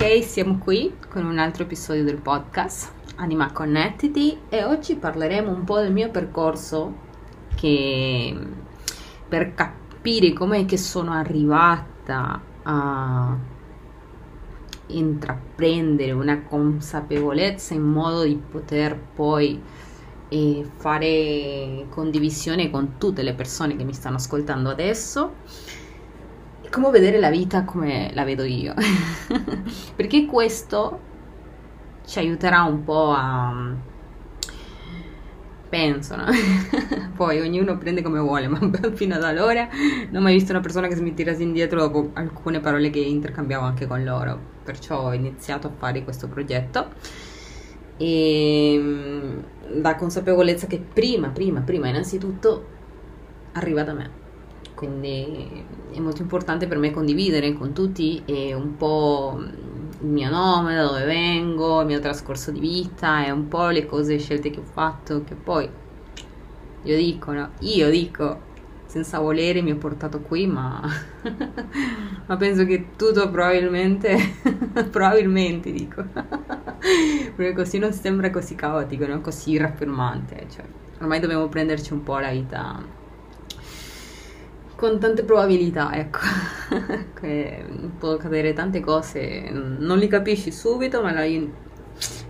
Ok, siamo qui con un altro episodio del podcast Anima Connectiti e oggi parleremo un po' del mio percorso che per capire com'è che sono arrivata a intraprendere una consapevolezza in modo di poter poi eh, fare condivisione con tutte le persone che mi stanno ascoltando adesso come vedere la vita come la vedo io. Perché questo ci aiuterà un po' a... Penso, no? Poi ognuno prende come vuole, ma fino ad allora non ho mai visto una persona che mi tirasi indietro dopo alcune parole che intercambiavo anche con loro. Perciò ho iniziato a fare questo progetto e mm, la consapevolezza che prima, prima, prima innanzitutto arriva da me quindi è molto importante per me condividere con tutti un po' il mio nome, da dove vengo, il mio trascorso di vita e un po' le cose e scelte che ho fatto, che poi io dico, no? io dico senza volere mi ho portato qui, ma, ma penso che tutto probabilmente, probabilmente dico, perché così non sembra così caotico, no? così raffermante, cioè ormai dobbiamo prenderci un po' la vita con tante probabilità, ecco, può accadere tante cose, non li capisci subito, ma, la,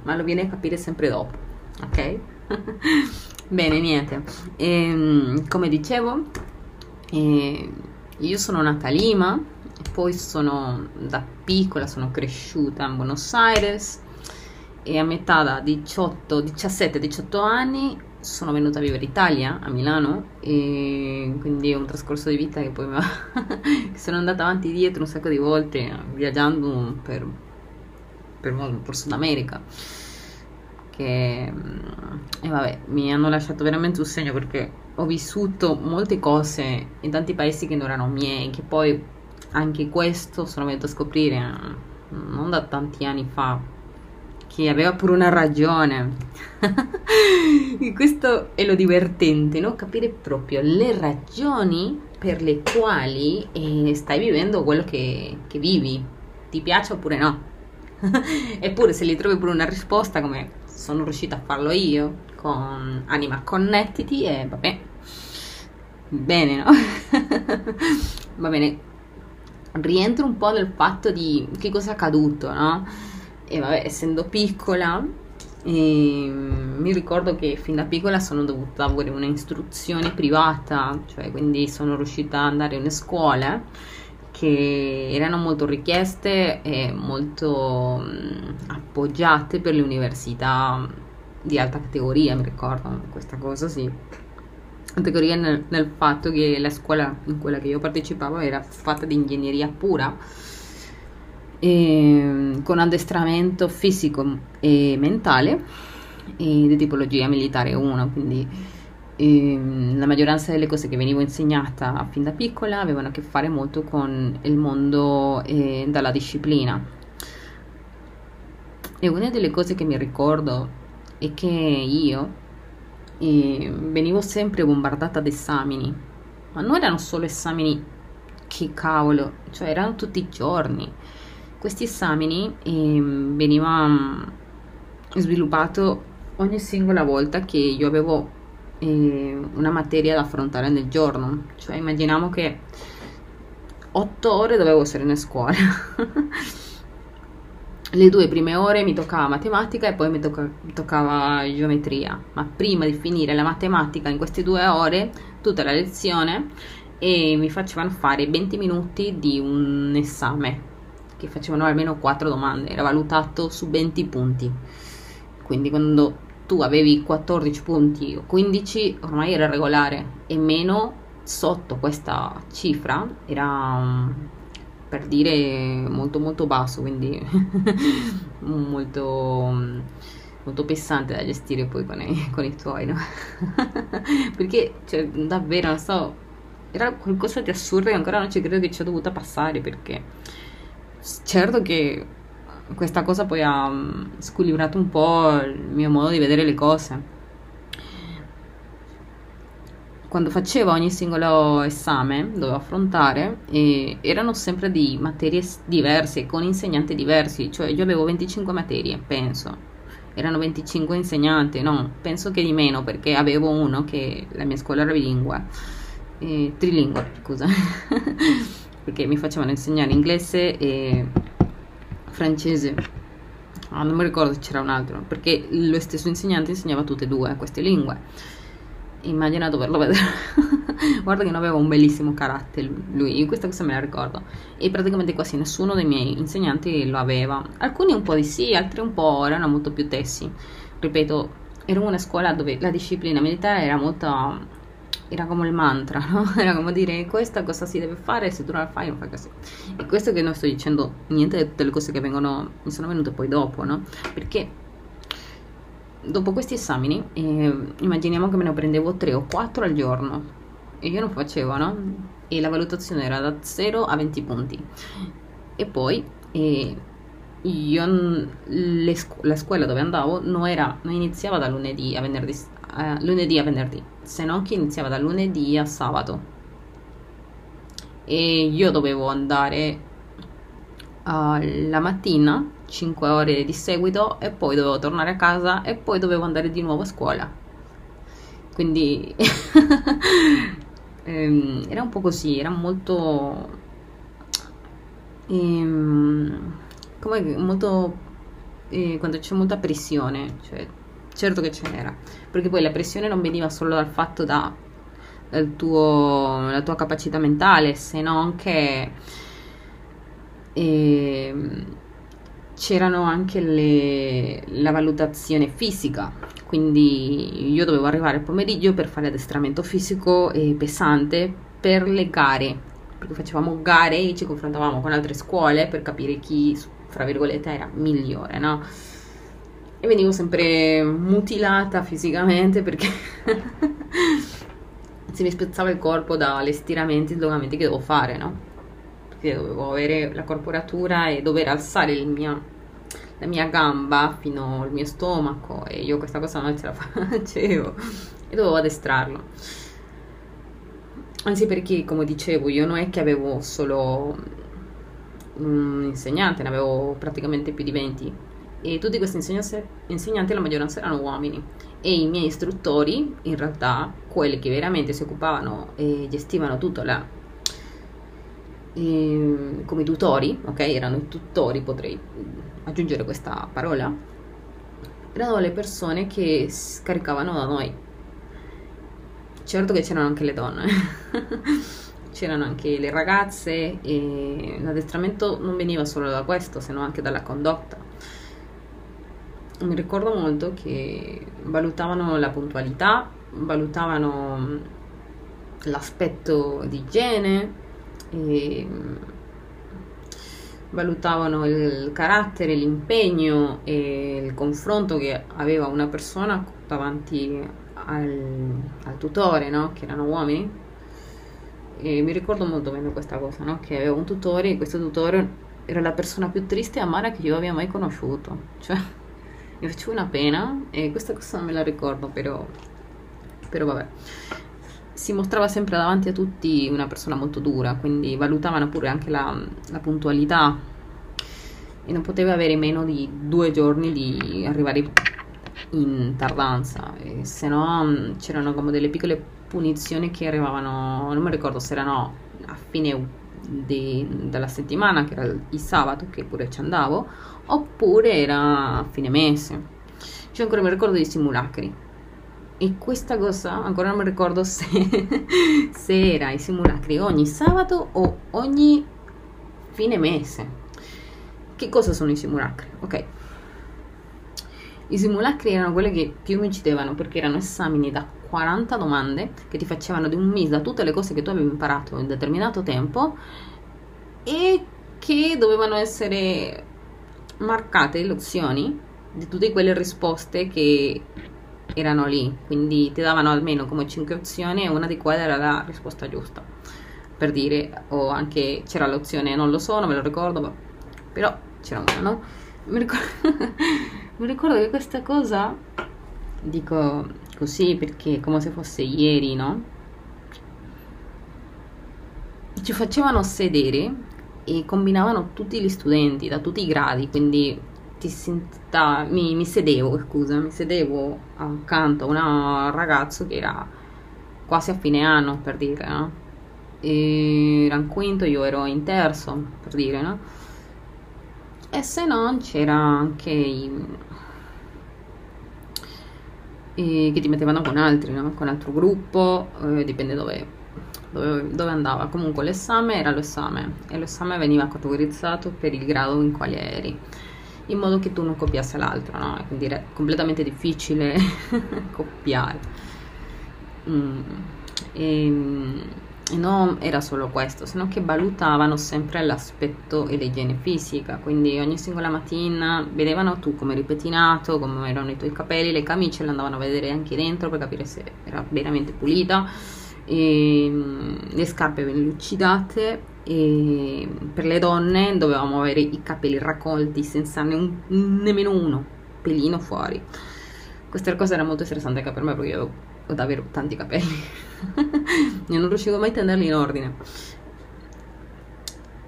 ma lo viene a capire sempre dopo, ok? Bene, niente, e, ehm, come dicevo, eh, io sono nata a Lima, poi sono da piccola, sono cresciuta in Buenos Aires e a metà da 18, 17-18 anni sono venuta a vivere in Italia, a Milano, e quindi è un trascorso di vita che poi mi ha... sono andata avanti e dietro un sacco di volte viaggiando per, per, per Sud America. Che, mm, e vabbè, mi hanno lasciato veramente un segno perché ho vissuto molte cose in tanti paesi che non erano miei, che poi anche questo sono venuta a scoprire mm, non da tanti anni fa, che aveva pure una ragione. Questo è lo divertente, no? Capire proprio le ragioni per le quali eh, stai vivendo quello che, che vivi. Ti piace oppure no? Eppure se li trovi pure una risposta come sono riuscita a farlo io con Anima Connettiti e vabbè. Bene, no? Va bene. Rientro un po' nel fatto di che cosa è accaduto, no? e vabbè, essendo piccola, eh, mi ricordo che fin da piccola sono dovuta avere un'istruzione privata, cioè quindi sono riuscita ad andare in scuole che erano molto richieste e molto mh, appoggiate per le università di alta categoria, mi ricordo questa cosa, sì. Categoria nel, nel fatto che la scuola in quella che io partecipavo era fatta di ingegneria pura eh, con addestramento fisico e mentale e di tipologia militare 1, quindi eh, la maggioranza delle cose che venivo insegnata fin da piccola avevano a che fare molto con il mondo eh, della disciplina. E una delle cose che mi ricordo è che io eh, venivo sempre bombardata ad esami, ma non erano solo esami che cavolo, cioè erano tutti i giorni questi esami eh, veniva mm, sviluppato ogni singola volta che io avevo eh, una materia da affrontare nel giorno, cioè immaginiamo che 8 ore dovevo essere in scuola. Le due prime ore mi toccava matematica e poi mi, tocca, toccava geometria, ma prima di finire la matematica in queste due ore, tutta la lezione, e mi facevano fare 20 minuti di un esame che facevano almeno 4 domande, era valutato su 20 punti. Quindi quando tu avevi 14 punti o 15 ormai era regolare e meno sotto questa cifra era per dire molto molto basso, quindi molto molto pesante da gestire poi con i, con i tuoi, no? Perché cioè, davvero non so, era qualcosa di assurdo e ancora non ci credo che ci ho dovuta passare perché certo che questa cosa poi ha mm, squilibrato un po' il mio modo di vedere le cose. quando facevo ogni singolo esame, dovevo affrontare, erano sempre di materie diverse, con insegnanti diversi, cioè io avevo 25 materie, penso. Erano 25 insegnanti, no, penso che di meno perché avevo uno che la mia scuola era bilingue, eh, trilingue, scusa, perché mi facevano insegnare inglese e francese. Ah, non mi ricordo se c'era un altro, perché lo stesso insegnante insegnava tutte e due queste lingue immagina doverlo vedere. Guarda che non aveva un bellissimo carattere lui, questa cosa me la ricordo. E praticamente quasi nessuno dei miei insegnanti lo aveva. Alcuni un po' di sì, altri un po' erano molto più tessi. Ripeto, ero una scuola dove la disciplina militare era molto era come il mantra, no? Era come dire questa cosa si deve fare, se tu non la fai non fai così. E questo che non sto dicendo niente delle cose che vengono, mi sono venute poi dopo, no? Perché dopo questi esami, eh, immaginiamo che me ne prendevo 3 o 4 al giorno e io non facevo, no? E la valutazione era da 0 a 20 punti. E poi eh, io, le, la scuola dove andavo non, era, non iniziava da lunedì a venerdì, eh, lunedì a venerdì, se non che iniziava da lunedì a sabato. E io dovevo andare uh, la mattina 5 ore di seguito e poi dovevo tornare a casa e poi dovevo andare di nuovo a scuola. Quindi ehm, era un po' così, era molto... Ehm, come molto... Eh, quando c'è molta pressione, cioè, certo che ce n'era, perché poi la pressione non veniva solo dal fatto da, dal tuo, la tua capacità mentale, se no anche... Eh, c'erano anche le, la valutazione fisica, quindi io dovevo arrivare al pomeriggio per fare addestramento fisico e pesante per le gare, perché facevamo gare e ci confrontavamo con altre scuole per capire chi, fra virgolette, era migliore, no? E venivo sempre mutilata fisicamente perché si mi spezzava il corpo dagli stiramenti e slungamenti che dovevo fare, no? perché dovevo avere la corporatura e dover alzare mio, la mia gamba fino al mio stomaco e io questa cosa non ce la facevo e dovevo addestrarlo. Anzi perché, come dicevo, io non è che avevo solo un insegnante, ne avevo praticamente più di 20 e tutti questi insegnanti la maggioranza erano uomini e i miei istruttori in realtà quelli che veramente si occupavano e gestivano tutta la eh, come tutori, ok? Erano i tutori, potrei aggiungere questa parola, erano le persone che scaricavano da noi. Certo che c'erano anche le donne, c'erano anche le ragazze e l'addestramento non veniva solo da questo, se no anche dalla condotta. Mi ricordo molto che valutavano la puntualità, valutavano l'aspetto di igiene, mm, valutavano il carattere, l'impegno e il confronto che aveva una persona davanti al, al tutore, no? che erano uomini. E mi ricordo molto bene questa cosa, no? che aveva un tutore e questo tutore era la persona più triste e amara che io abbia mai conosciuto. Cioè, mi facevo una pena e questa cosa non me la ricordo, però, però vabbè. Si mostrava sempre davanti a tutti una persona molto dura, quindi valutavano pure anche la, la puntualità. E non poteva avere meno di due giorni di arrivare in tardanza, e se no mm, c'erano come delle piccole punizioni che arrivavano, non mi ricordo se erano a fine de, della settimana, che era il sabato, che pure ci andavo, oppure era a fine mese. Cioè ancora mi ricordo dei simulacri e questa cosa ancora non mi ricordo se, se era i simulacri ogni sabato o ogni fine mese. Che cosa sono i simulacri? Ok. I simulacri erano quelli che più mi uccidevano perché erano esami da 40 domande che ti facevano di un mese da tutte le cose che tu avevi imparato in determinato tempo e che dovevano essere marcate le opzioni di tutte quelle risposte che erano lì, quindi ti davano almeno come 5 opzioni e una di quelle era la risposta giusta. Per dire, o anche c'era l'opzione non lo so, non me lo ricordo, ma, però c'era una, no? Mi ricordo, mi ricordo che questa cosa, dico così perché come se fosse ieri, no? ci facevano sedere e combinavano tutti gli studenti da tutti i gradi, quindi senta, mi, mi, sedevo, scusa, mi sedevo accanto a un ragazzo che era quasi a fine anno, per dire, no? Era in quinto, io ero in terzo, per dire, no? E se no c'era anche i, che ti mettevano con altri, no? Con altro gruppo, eh, dipende dove, dove, dove, andava. Comunque l'esame era l'esame e l'esame veniva categorizzato per il grado in quale eri in modo che tu non copiassi l'altro, no? Quindi era completamente difficile copiare. Mm. E, e non era solo questo, sino che valutavano sempre l'aspetto e l'igiene fisica, quindi ogni singola mattina vedevano tu come eri pettinato, come erano i tuoi capelli, le camicie le andavano a vedere anche dentro per capire se era veramente pulita, e, mm, le scarpe ben lucidate e per le donne dovevamo avere i capelli raccolti senza ne un, nemmeno uno pelino fuori. Questa cosa era molto interessante anche per me perché io ho davvero tanti capelli. io non riuscivo mai a tenerli in ordine.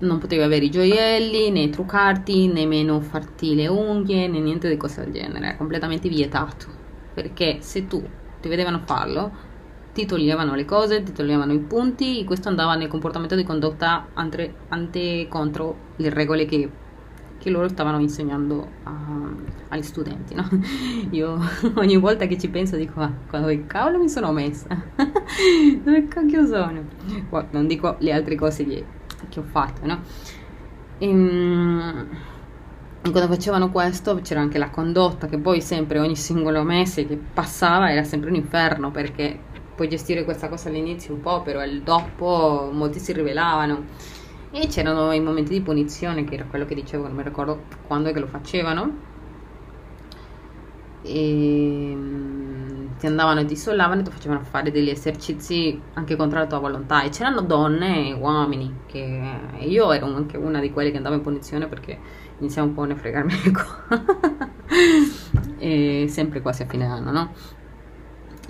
Non potevi avere i gioielli, né truccarti, nemmeno farti le unghie, né niente di cose del genere. Era completamente vietato. Perché se tu ti vedevano farlo, ti toglievano le cose, ti toglievano i punti e questo andava nel comportamento di condotta ante, ante contro le regole che, che loro stavano insegnando a, agli studenti. No? Io ogni volta che ci penso dico, ah, dove cavolo mi sono messa? dove cacchio sono? Non dico le altre cose che, che ho fatto, no? Ehm, quando facevano questo c'era anche la condotta che poi sempre ogni singolo mese che passava era sempre un inferno perché puoi gestire questa cosa all'inizio un po', però dopo molti si rivelavano. E c'erano i momenti di punizione, che era quello che dicevo, non mi ricordo quando è che lo facevano. E mm, ti andavano e ti sollavano e ti facevano fare degli esercizi anche contro la tua volontà. E c'erano donne e uomini, che io ero anche una di quelle che andava in punizione perché iniziava un po' a ne fregarmi sempre quasi a fine anno, no?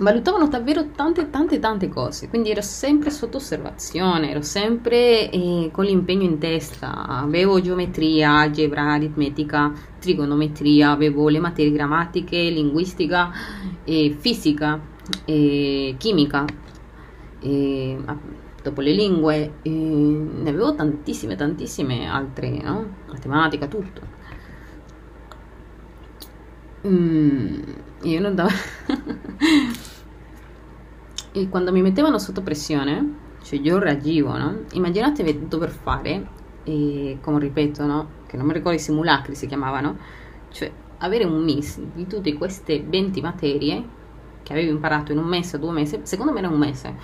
Valutavano davvero tante tante tante cose quindi ero sempre sotto osservazione ero sempre eh, con l'impegno in testa avevo geometria algebra aritmetica trigonometria avevo le materie grammatiche linguistica e fisica e chimica e, dopo le lingue ne avevo tantissime tantissime altre no? matematica tutto mm, io non davo e quando mi mettevano sotto pressione, cioè io reagivo, no? Immaginatevi dover fare, e come ripeto, no? Che non mi ricordo i simulacri si chiamavano, cioè avere un mix di tutte queste 20 materie che avevi imparato in un mese due mesi, secondo me era un mese,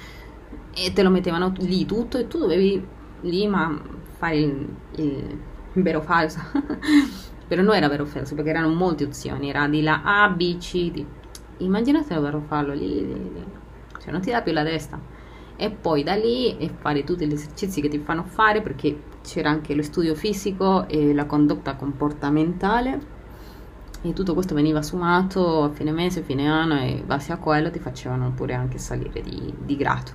e te lo mettevano lì tutto e tu dovevi lì ma fare il, il vero falso. Però non era vero falso perché erano molte opzioni, era di la A, B, C, D. Immaginate dover farlo lì, lì, lì cioè non ti dà più la testa. E poi da lì e fare tutti gli esercizi che ti fanno fare perché c'era anche lo studio fisico e la condotta comportamentale e tutto questo veniva sumato a fine mese, fine anno e base a quello ti facevano pure anche salire di, di grado.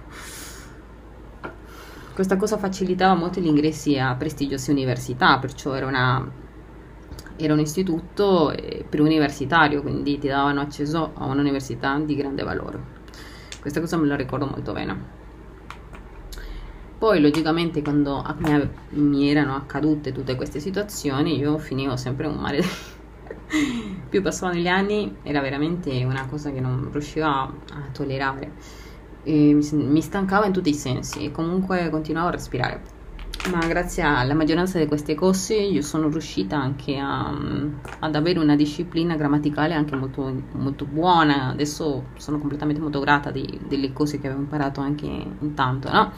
Questa cosa facilitava molto gli ingressi a prestigiose università, perciò era, una, era un istituto eh, preuniversitario, quindi ti davano accesso a un'università di grande valore. Questa cosa me la ricordo molto bene. Poi logicamente quando mi, erano accadute tutte queste situazioni io finivo sempre un mare. Più passavano gli anni era veramente una cosa che non riuscivo a, tollerare. Mi, mi stancava in tutti i sensi e comunque continuavo a respirare ma grazie alla maggioranza di queste cose io sono riuscita anche a, ad avere una disciplina grammaticale anche molto, molto buona. Adesso sono completamente molto grata di, delle cose che avevo imparato anche intanto, no?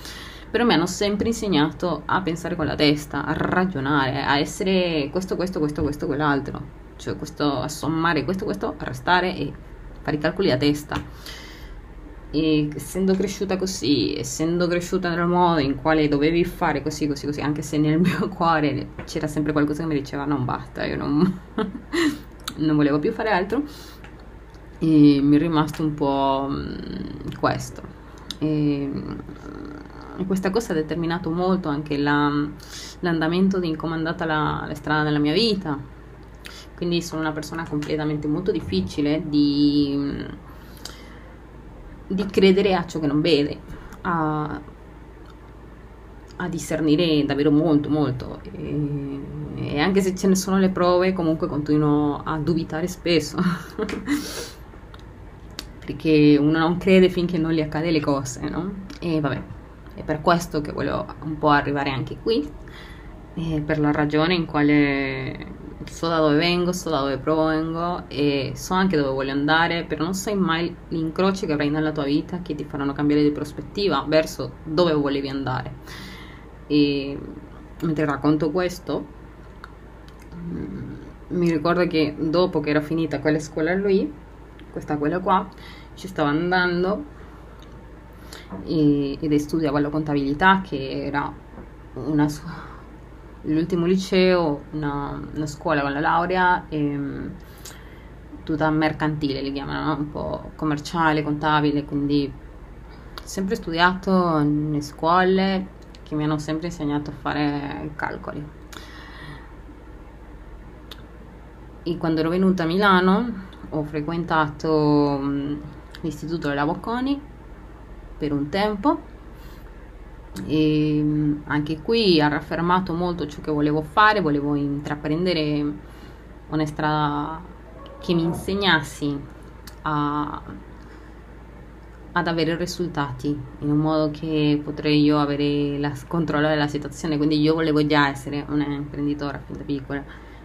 Però mi hanno sempre insegnato a pensare con la testa, a ragionare, a essere questo, questo, questo, questo, quell'altro. Cioè questo, a sommare questo, questo, a restare e fare i calcoli a testa e essendo cresciuta così, essendo cresciuta nel modo in quale dovevi fare così, così, così, anche se nel mio cuore c'era sempre qualcosa che mi diceva non basta, io non, non volevo più fare altro, e mi è rimasto un po' mm, questo. E questa cosa ha determinato molto anche la, l'andamento di come è andata la, la strada nella mia vita. Quindi sono una persona completamente molto difficile di, di credere a ciò che non vede, a, a discernere davvero molto, molto. E, e, anche se ce ne sono le prove, comunque continuo a dubitare spesso. Perché uno non crede finché non gli accade le cose, no? E vabbè, è per questo che volevo un po' arrivare anche qui, per la ragione in quale so da dove vengo, so da dove provengo e so anche dove voglio andare, però non sai mai gli incroci che avrai nella tua vita che ti faranno cambiare di prospettiva verso dove volevi andare. E mentre racconto questo, mm, mi ricordo che dopo che era finita quella scuola lui, questa quella qua, ci stava andando e, ed studiava la contabilità che era una sua l'ultimo liceo, una, una, scuola con la laurea e, mm, tutta mercantile, li chiamano, un po' commerciale, contabile, quindi sempre studiato nelle scuole che mi hanno sempre insegnato a fare calcoli. E quando ero venuta a Milano ho frequentato l'istituto della Bocconi per un tempo e anche qui ha raffermato molto ciò che volevo fare, volevo intraprendere una strada che mi insegnassi a, ad avere risultati in un modo che potrei io avere la, controllare la situazione. Quindi io volevo già essere un'imprenditore fin da piccola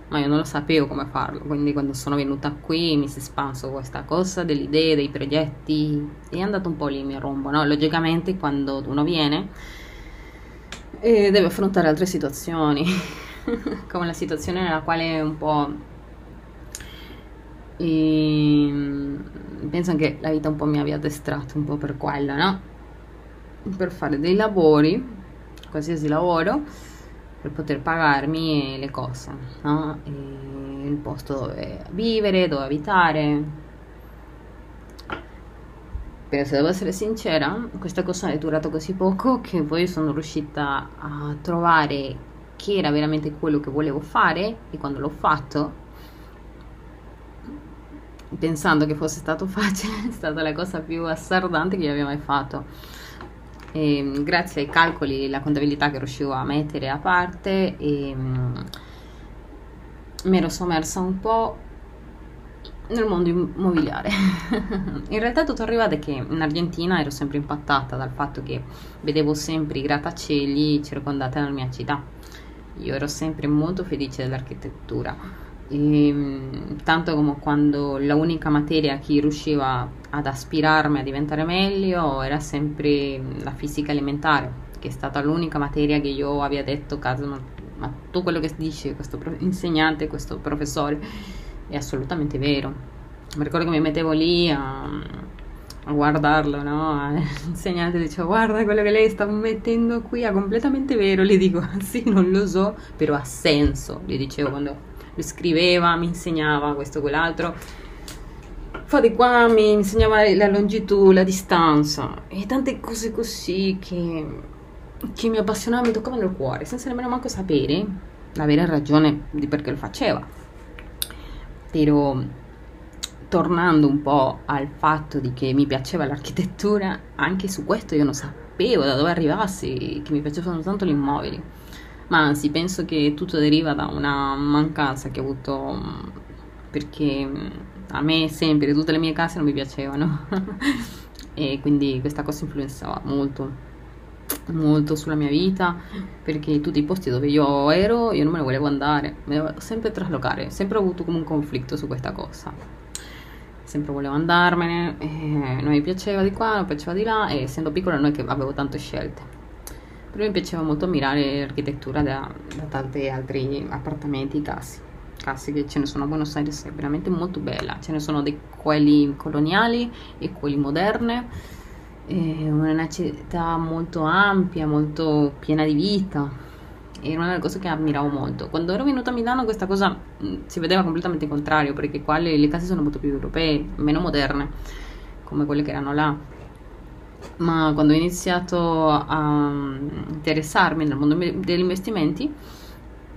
ma io non lo sapevo come farlo quindi quando sono venuta qui mi si è espanso questa cosa delle idee, dei progetti è andato un po' lì mio rombo no? logicamente quando uno viene e deve affrontare altre situazioni, come la situazione nella quale un po'... E ehm, penso che la vita un po' mi abbia addestrato un po' per quello, no? Per fare dei lavori, qualsiasi lavoro, per poter pagarmi le cose, no? Il posto dove vivere, dove abitare, però se devo essere sincera, questa cosa è durata così poco che poi sono riuscita a trovare che era veramente quello che volevo fare e quando l'ho fatto, pensando che fosse stato facile, è stata la cosa più assardante che io abbia mai fatto. E, grazie ai calcoli e alla contabilità che riuscivo a mettere a parte e, mm, mi ero sommersa un po' nel mondo immobiliare. in realtà tutto arriva da che in Argentina ero sempre impattata dal fatto che vedevo sempre i grattacieli circondati dalla mia città. Io ero sempre molto felice dell'architettura. E, ehm, tanto come quando la unica materia che riusciva ad aspirarmi a diventare meglio era sempre la fisica elementare, che è stata l'unica materia che io abbia detto, caso, ma, ma tu quello che dice questo insegnante, questo professore è assolutamente vero. Mi ricordo che mi mettevo lì a, a guardarlo, no? L'insegnante diceva guarda quello che lei sta mettendo qui è completamente vero. Gli dico sì, non lo so, però ha senso, gli dicevo quando lui scriveva, mi insegnava questo e quell'altro. Fa di qua, mi insegnava la longitudine, la distanza e tante cose così che, che mi appassionavano, mi toccavano il cuore, senza nemmeno manco sapere la vera ragione di perché lo faceva però tornando un po' al fatto di che mi piaceva l'architettura, anche su questo io non sapevo da dove arrivassi che mi piacevano tanto gli immobili. Ma anzi, penso che tutto deriva da una mancanza che ho avuto perché a me sempre tutte le mie case non mi piacevano e quindi questa cosa influenzava molto molto sulla mia vita perché tutti i posti dove io ero io non me ne volevo andare, me ne volevo sempre traslocare, sempre ho avuto come un conflitto su questa cosa. Sempre volevo andarmene, non mi piaceva di qua, non piaceva di là e essendo piccola non è che avevo tante scelte. Però mi piaceva molto ammirare l'architettura da, da tanti altri appartamenti, case. Case che ce ne sono a Buenos Aires, è veramente molto bella. Ce ne sono di quelli coloniali e quelli moderne è una città molto ampia, molto piena di vita. Era una delle cose che ammiravo molto. Quando ero venuta a Milano questa cosa mm, si vedeva completamente contrario, perché qua le, le, case sono molto più europee, meno moderne, come quelle che erano là. Ma quando ho iniziato a interessarmi nel mondo degli investimenti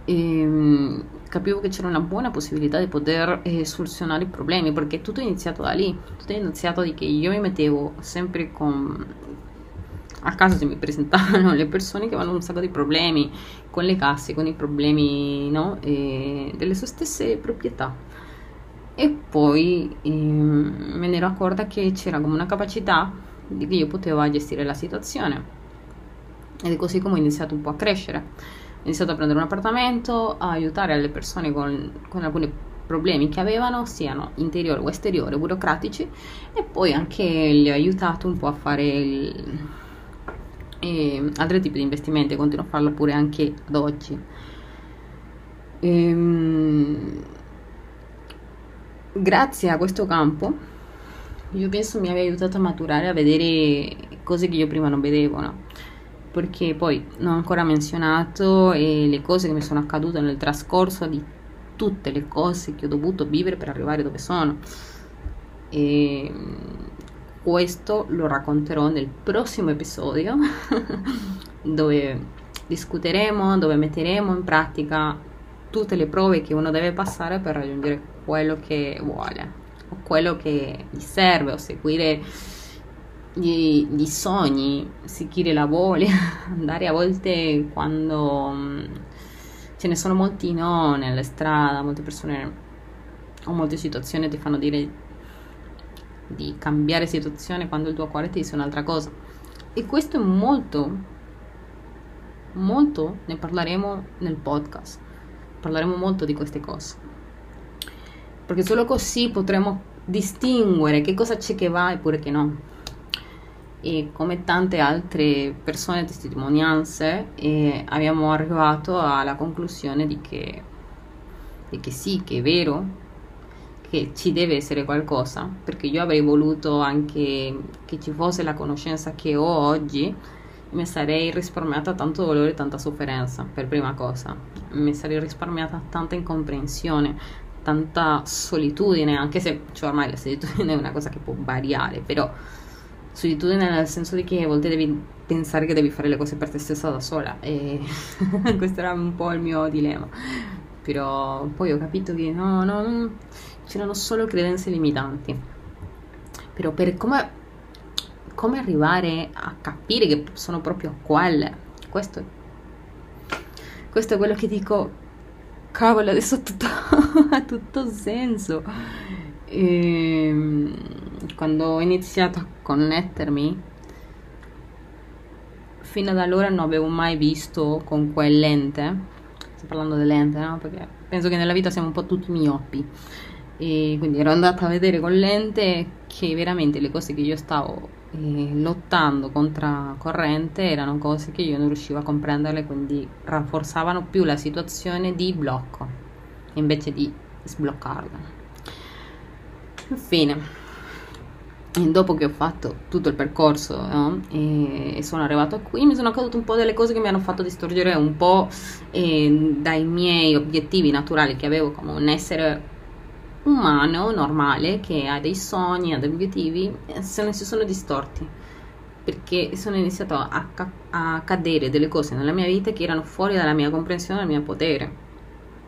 ehm, capivo che c'era una buona possibilità di poter eh, soluzionare i problemi perché tutto è iniziato da lì tutto è iniziato di che io mi mettevo sempre con a casa si mi presentavano le persone che avevano un sacco di problemi con le casse, con i problemi no? delle sue stesse proprietà. E poi eh, me ne ero accorta che c'era come una capacità di che io potevo gestire la situazione. Ed è così come ho iniziato un po' a crescere. Ho iniziato a prendere un appartamento, a aiutare le persone con, con alcuni problemi che avevano, siano interiori o esteriori, burocratici, e poi anche li ho aiutato un po' a fare il, e altri tipi di investimenti, continuo a farlo pure anche ad oggi. Ehm, grazie a questo campo, io penso mi abbia aiutato a maturare, a vedere cose che io prima non vedevo, no? Perché poi non ho ancora menzionato eh, le cose che mi sono accadute nel trascorso di tutte le cose che ho dovuto vivere per arrivare dove sono. E ehm, questo lo racconterò nel prossimo episodio dove discuteremo, dove metteremo in pratica tutte le prove che uno deve passare per raggiungere quello che vuole quello che gli serve o seguire gli, gli sogni, seguire la voglia, andare a volte quando ce ne sono molti no nelle strade, molte persone o molte situazioni ti fanno dire di cambiare situazione quando il tuo cuore ti dice un'altra cosa. E questo è molto, molto, ne parleremo nel podcast. Parleremo molto di queste cose. Perché solo così potremo distinguere che cosa c'è che va eppure che no. E come tante altre persone, testimonianze, eh, abbiamo arrivato alla conclusione di che, di che sì, che è vero, che ci deve essere qualcosa, perché io avrei voluto anche che ci fosse la conoscenza che ho oggi, mi sarei risparmiata tanto dolore e tanta sofferenza, per prima cosa. Mi sarei risparmiata tanta incomprensione, tanta solitudine, anche se cioè, ormai la solitudine è una cosa che può variare, però solitudine nel senso di che a volte devi pensare che devi fare le cose per te stessa da sola e questo era un po' il mio dilemma. Però poi ho capito che no, no, c'erano solo credenze limitanti. Però per come, come arrivare a capire che sono proprio quelle, questo, questo è quello che dico, cavolo, adesso tutto, ha tutto senso. E, ehm, quando ho iniziato a connettermi, fino ad allora non avevo mai visto con quel lente, sto parlando dell'ente, no? Perché penso che nella vita siamo un po' tutti miopi e quindi ero andata a vedere con lente che veramente le cose che io stavo eh, lottando contro corrente erano cose che io non riuscivo a comprenderle quindi rafforzavano più la situazione di blocco invece di sbloccarla infine dopo che ho fatto tutto il percorso no? e, sono arrivato qui mi sono accadute un po' delle cose che mi hanno fatto distorcere un po' eh, dai miei obiettivi naturali che avevo come un essere umano normale che ha dei sogni, ha degli obiettivi, se ne si sono distorti perché sono iniziato a, a cadere delle cose nella mia vita che erano fuori dalla mia comprensione, dal mio potere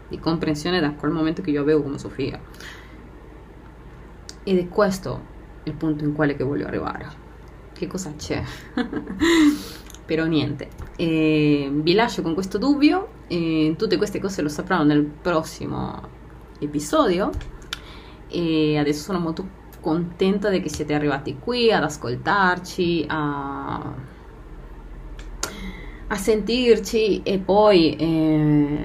di comprensione da quel momento che io avevo come Sofia. Ed è questo il punto in quale voglio arrivare. Che cosa c'è? Però niente, e vi lascio con questo dubbio, e tutte queste cose lo sapranno nel prossimo episodio e adesso sono molto contenta di che siete arrivati qui ad ascoltarci, a, a sentirci e poi eh,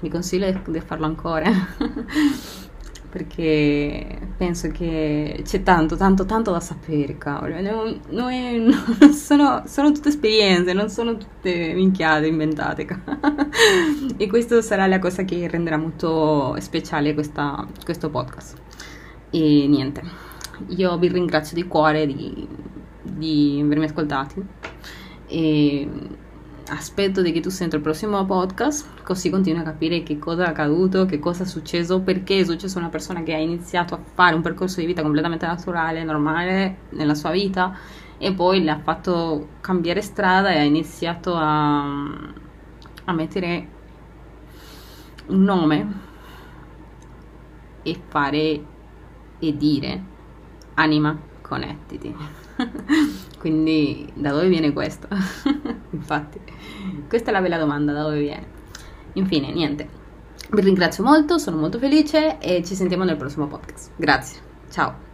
vi consiglio di farlo ancora perché penso che c'è tanto, tanto, tanto da sapere, cavolo. Non, non, non sono, sono, tutte esperienze, non sono tutte minchiate inventate. e questa sarà la cosa che renderà molto speciale questa, questo podcast. E niente, io vi ringrazio di cuore di, di avermi ascoltati. E aspetto di che tu senta il prossimo podcast, così continui a capire che cosa è accaduto, che cosa è successo, perché è successo a una persona che ha iniziato a fare un percorso di vita completamente naturale, normale nella sua vita e poi le ha fatto cambiare strada e ha iniziato a, a mettere un nome e fare e dire anima connettiti. Quindi da dove viene questo? Infatti, questa è la bella domanda, da dove viene? Infine, niente. Vi ringrazio molto, sono molto felice e ci sentiamo nel prossimo podcast. Grazie, ciao.